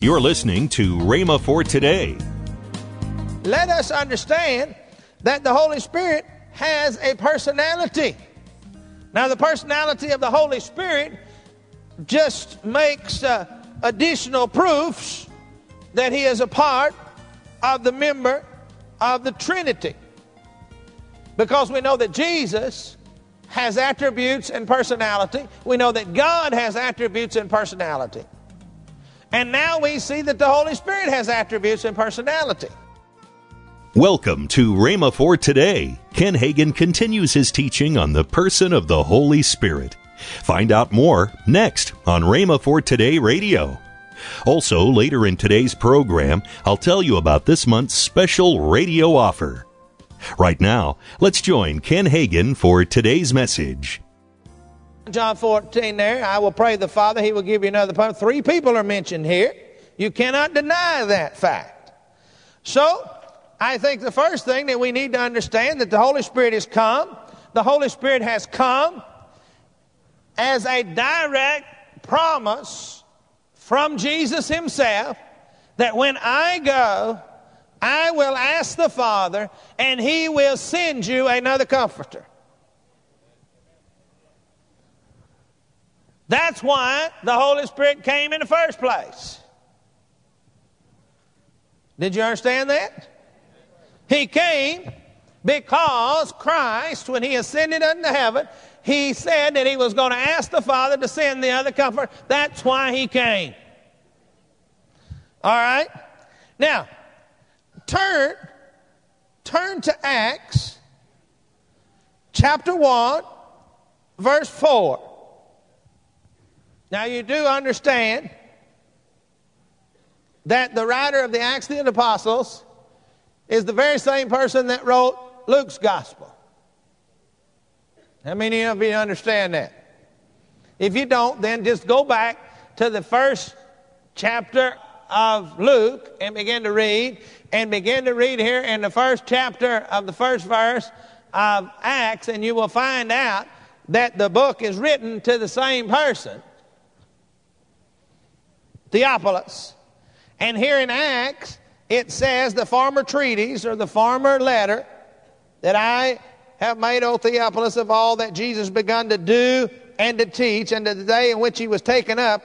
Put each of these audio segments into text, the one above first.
You're listening to Rhema for today. Let us understand that the Holy Spirit has a personality. Now, the personality of the Holy Spirit just makes uh, additional proofs that He is a part of the member of the Trinity. Because we know that Jesus has attributes and personality. We know that God has attributes and personality. And now we see that the Holy Spirit has attributes and personality. Welcome to Rhema for today. Ken Hagin continues his teaching on the person of the Holy Spirit. Find out more next on Rhema for Today Radio. Also, later in today's program, I'll tell you about this month's special radio offer. Right now, let's join Ken Hagin for today's message. John 14 there, I will pray the Father, He will give you another power. Three people are mentioned here. You cannot deny that fact. So, I think the first thing that we need to understand that the Holy Spirit has come. The Holy Spirit has come as a direct promise from Jesus Himself that when I go, I will ask the Father, and He will send you another comforter. That's why the Holy Spirit came in the first place. Did you understand that? He came because Christ, when he ascended unto heaven, he said that he was going to ask the Father to send the other comfort. That's why he came. All right? Now, turn turn to Acts chapter 1 verse 4. Now you do understand that the writer of the Acts of the Apostles is the very same person that wrote Luke's gospel. How many of you understand that? If you don't, then just go back to the first chapter of Luke and begin to read, and begin to read here in the first chapter of the first verse of Acts, and you will find out that the book is written to the same person, Theophilus. And here in Acts, it says the former treatise or the former letter that I have made, O Theophilus, of all that Jesus begun to do and to teach, and to the day in which he was taken up.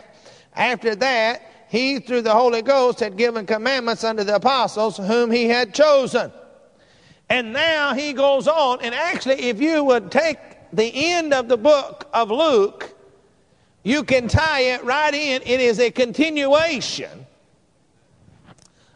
After that, he, through the Holy Ghost, had given commandments unto the apostles whom he had chosen. And now he goes on, and actually, if you would take the end of the book of Luke, you can tie it right in. It is a continuation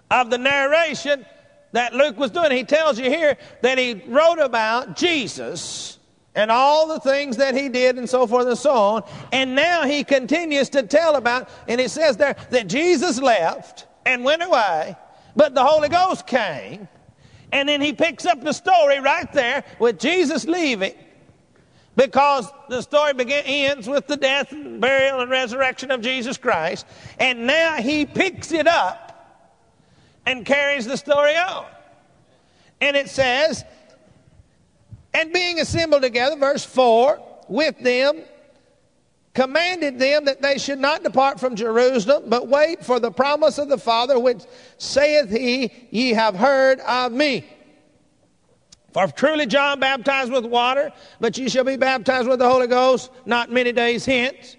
of the narration that Luke was doing. He tells you here that he wrote about Jesus and all the things that he did and so forth and so on. And now he continues to tell about, and it says there that Jesus left and went away, but the Holy Ghost came. And then he picks up the story right there with Jesus leaving because the story begin, ends with the death, burial, and resurrection of Jesus Christ. And now he picks it up and carries the story on. And it says, and being assembled together, verse 4, with them, commanded them that they should not depart from Jerusalem, but wait for the promise of the Father, which saith he, Ye have heard of me. For truly John baptized with water, but ye shall be baptized with the Holy Ghost not many days hence.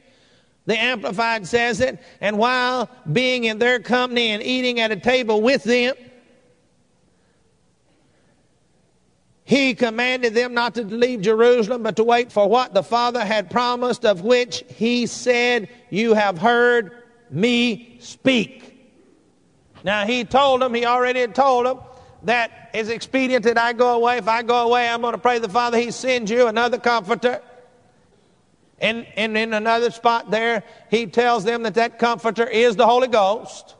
The Amplified says it, and while being in their company and eating at a table with them, he commanded them not to leave Jerusalem, but to wait for what the Father had promised, of which he said, You have heard me speak. Now, he told them, he already had told them, that it's expedient that I go away. If I go away, I'm going to pray the Father, he sends you another comforter. And, and in another spot there, he tells them that that comforter is the Holy Ghost.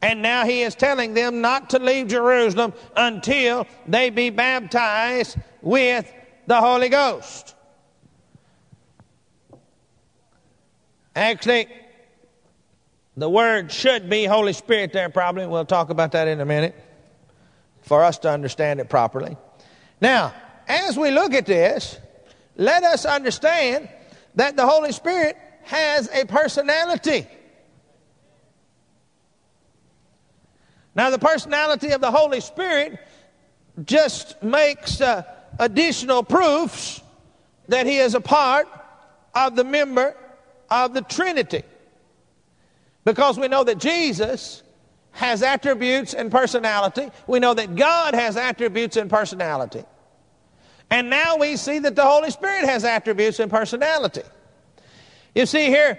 And now he is telling them not to leave Jerusalem until they be baptized with the Holy Ghost. Actually, the word should be Holy Spirit there, probably. We'll talk about that in a minute for us to understand it properly. Now, as we look at this, let us understand that the Holy Spirit has a personality. Now, the personality of the Holy Spirit just makes uh, additional proofs that he is a part of the member of the Trinity. Because we know that Jesus has attributes and personality. We know that God has attributes and personality. And now we see that the Holy Spirit has attributes and personality. You see here,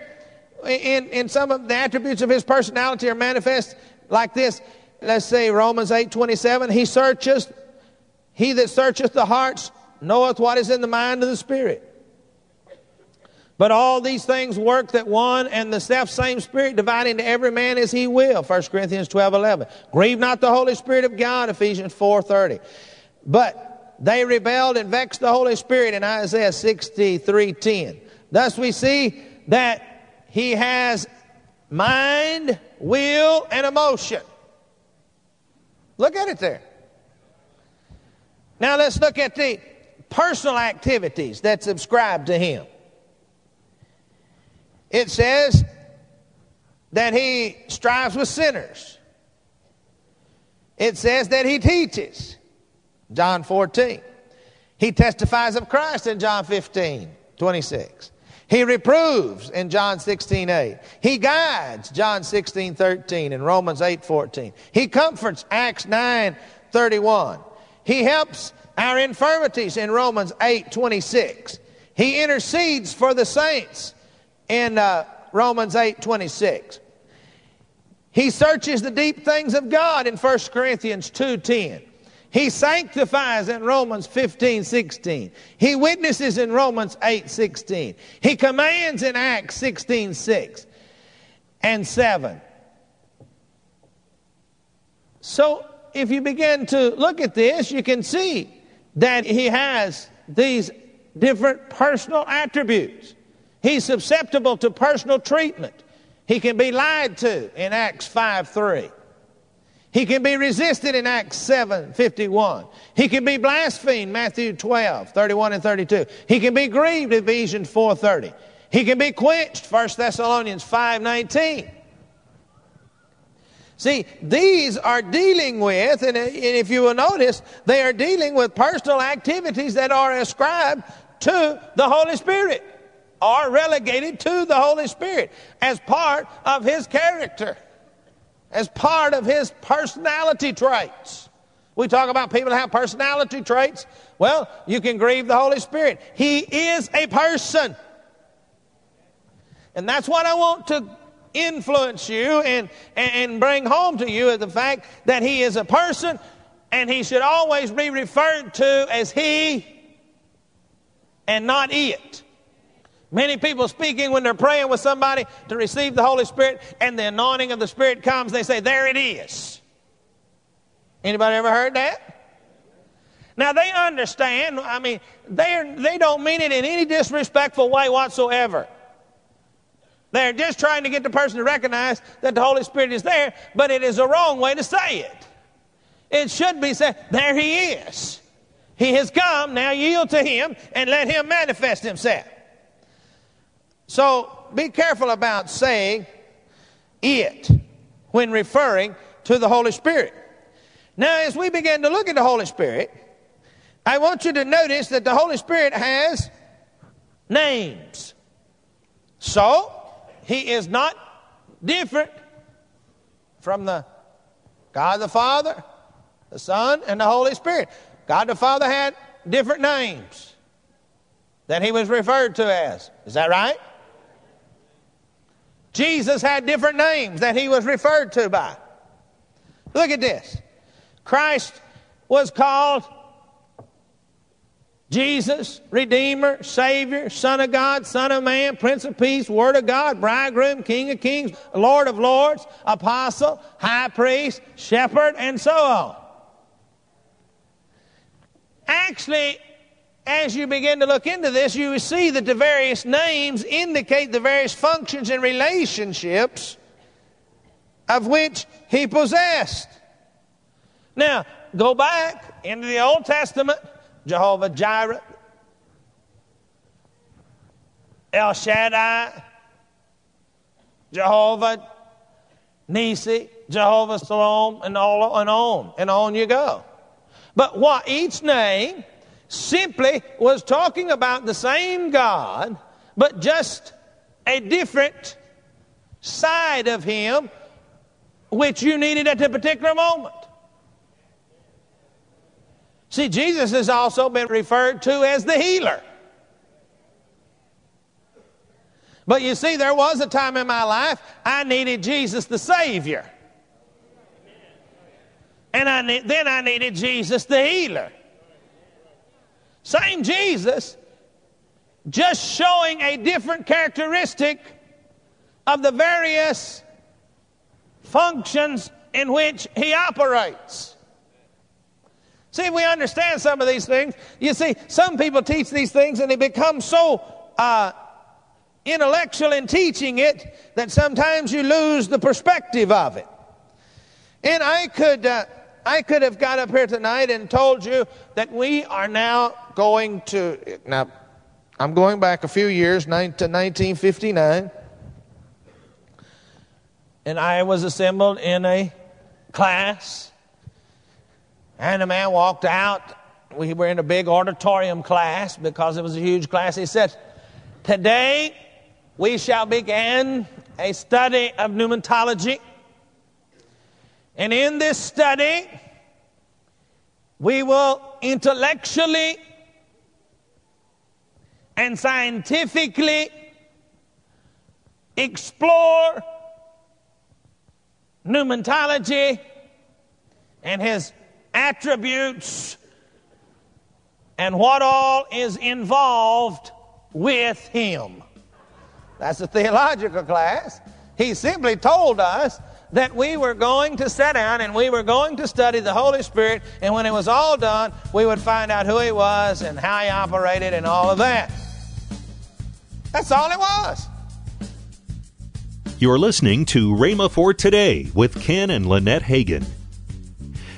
in, in some of the attributes of his personality are manifest like this. Let's say Romans 8 27, he searches, he that searcheth the hearts knoweth what is in the mind of the Spirit. But all these things work that one and the self same Spirit dividing to every man as he will. 1 Corinthians 12 11. Grieve not the Holy Spirit of God. Ephesians 4 30. But they rebelled and vexed the Holy Spirit in Isaiah 63 10. Thus we see that he has mind, will, and emotion. Look at it there. Now let's look at the personal activities that subscribe to him. It says that he strives with sinners. It says that he teaches. John 14. He testifies of Christ in John 15, 26. He reproves in John 16, 8. He guides, John 16, 13 and Romans 8, 14. He comforts, Acts 9, 31. He helps our infirmities in Romans 8, 26. He intercedes for the saints in uh, Romans 8, 26. He searches the deep things of God in 1 Corinthians 2, 10. He sanctifies in Romans 15, 16. He witnesses in Romans 8, 16. He commands in Acts 16, 6 and 7. So if you begin to look at this, you can see that he has these different personal attributes. He's susceptible to personal treatment. He can be lied to in Acts 5, 3. He can be resisted in Acts 7 51. He can be blasphemed, Matthew 12 31 and 32. He can be grieved, Ephesians 4 30. He can be quenched, 1 Thessalonians 5 19. See, these are dealing with, and if you will notice, they are dealing with personal activities that are ascribed to the Holy Spirit, are relegated to the Holy Spirit as part of His character as part of his personality traits. We talk about people that have personality traits. Well, you can grieve the Holy Spirit. He is a person. And that's what I want to influence you and, and bring home to you is the fact that he is a person and he should always be referred to as he and not it. Many people speaking when they're praying with somebody to receive the Holy Spirit and the anointing of the Spirit comes, they say, There it is. Anybody ever heard that? Now they understand, I mean, they they don't mean it in any disrespectful way whatsoever. They're just trying to get the person to recognize that the Holy Spirit is there, but it is a wrong way to say it. It should be said, There he is. He has come, now yield to him and let him manifest himself. So be careful about saying it when referring to the Holy Spirit. Now, as we begin to look at the Holy Spirit, I want you to notice that the Holy Spirit has names. So, He is not different from the God the Father, the Son, and the Holy Spirit. God the Father had different names that He was referred to as. Is that right? Jesus had different names that he was referred to by. Look at this. Christ was called Jesus, Redeemer, Savior, Son of God, Son of Man, Prince of Peace, Word of God, Bridegroom, King of Kings, Lord of Lords, Apostle, High Priest, Shepherd, and so on. Actually, as you begin to look into this, you see that the various names indicate the various functions and relationships of which he possessed. Now, go back into the Old Testament, Jehovah Jireh, El Shaddai, Jehovah Nisi, Jehovah Shalom, and all and on and on you go. But what each name simply was talking about the same God, but just a different side of Him which you needed at the particular moment. See, Jesus has also been referred to as the healer. But you see, there was a time in my life I needed Jesus the Savior. And I ne- then I needed Jesus the healer. Same Jesus, just showing a different characteristic of the various functions in which he operates. See, if we understand some of these things, you see, some people teach these things and they become so uh, intellectual in teaching it that sometimes you lose the perspective of it. And I could, uh, I could have got up here tonight and told you that we are now going to, now, I'm going back a few years, to 1959. And I was assembled in a class and a man walked out. We were in a big auditorium class because it was a huge class. He said, Today we shall begin a study of pneumatology. And in this study, we will intellectually and scientifically explore pneumatology and his attributes and what all is involved with him. That's a theological class. He simply told us that we were going to sit down and we were going to study the Holy Spirit, and when it was all done, we would find out who He was and how He operated and all of that. That's all it was. You're listening to Rhema for Today with Ken and Lynette Hagin.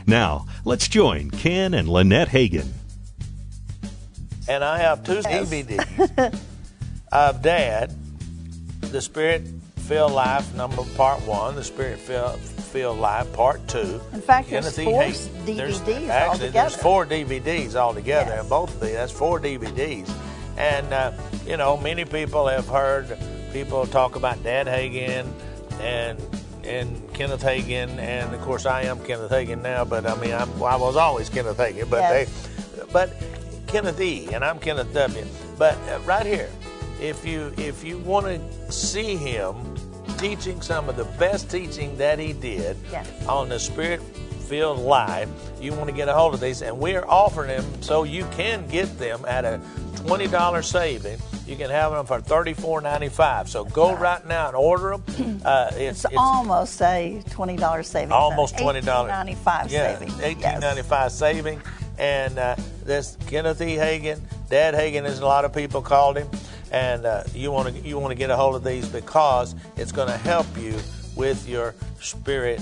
Now, let's join Ken and Lynette Hagin. And I have two DVDs of Dad, The Spirit Filled Life, number part one, The Spirit Filled, Filled Life, part two. In fact, there's Kenneth four Hagin. There's- DVDs Actually, altogether. there's four DVDs altogether, Yes. and both of these, that's four DVDs. And, uh, you know, many people have heard people talk about Dad Hagin and and Kenneth Hagin, and of course I am Kenneth Hagin now, but I mean I'm, I was always Kenneth Hagin, but Yes. they, but Kenneth E, and I'm Kenneth W. But uh, right here, if you if you want to see him teaching some of the best teaching that he did Yes. on the Spirit filled life, you want to get a hold of these, and we're offering them so you can get them at a twenty dollar saving. You can have them for thirty four ninety five. So go right now and order them. Uh, it's, It's, almost a twenty dollars saving. almost twenty dollars. Ninety five yeah, savings. Eighteen ninety five saving, and uh, this Kenneth E. Hagin, Dad Hagin, as a lot of people called him, and uh, you want to you want to get a hold of these because it's going to help you with your spirit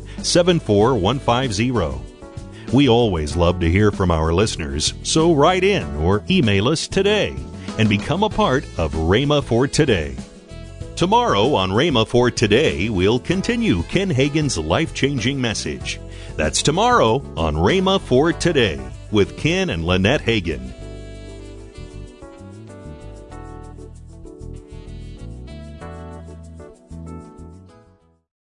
74150. We always love to hear from our listeners, so write in or email us today and become a part of Rhema for Today. Tomorrow on Rhema for Today, we'll continue Ken Hagin's life changing message. That's tomorrow on Rhema for Today with Ken and Lynette Hagin.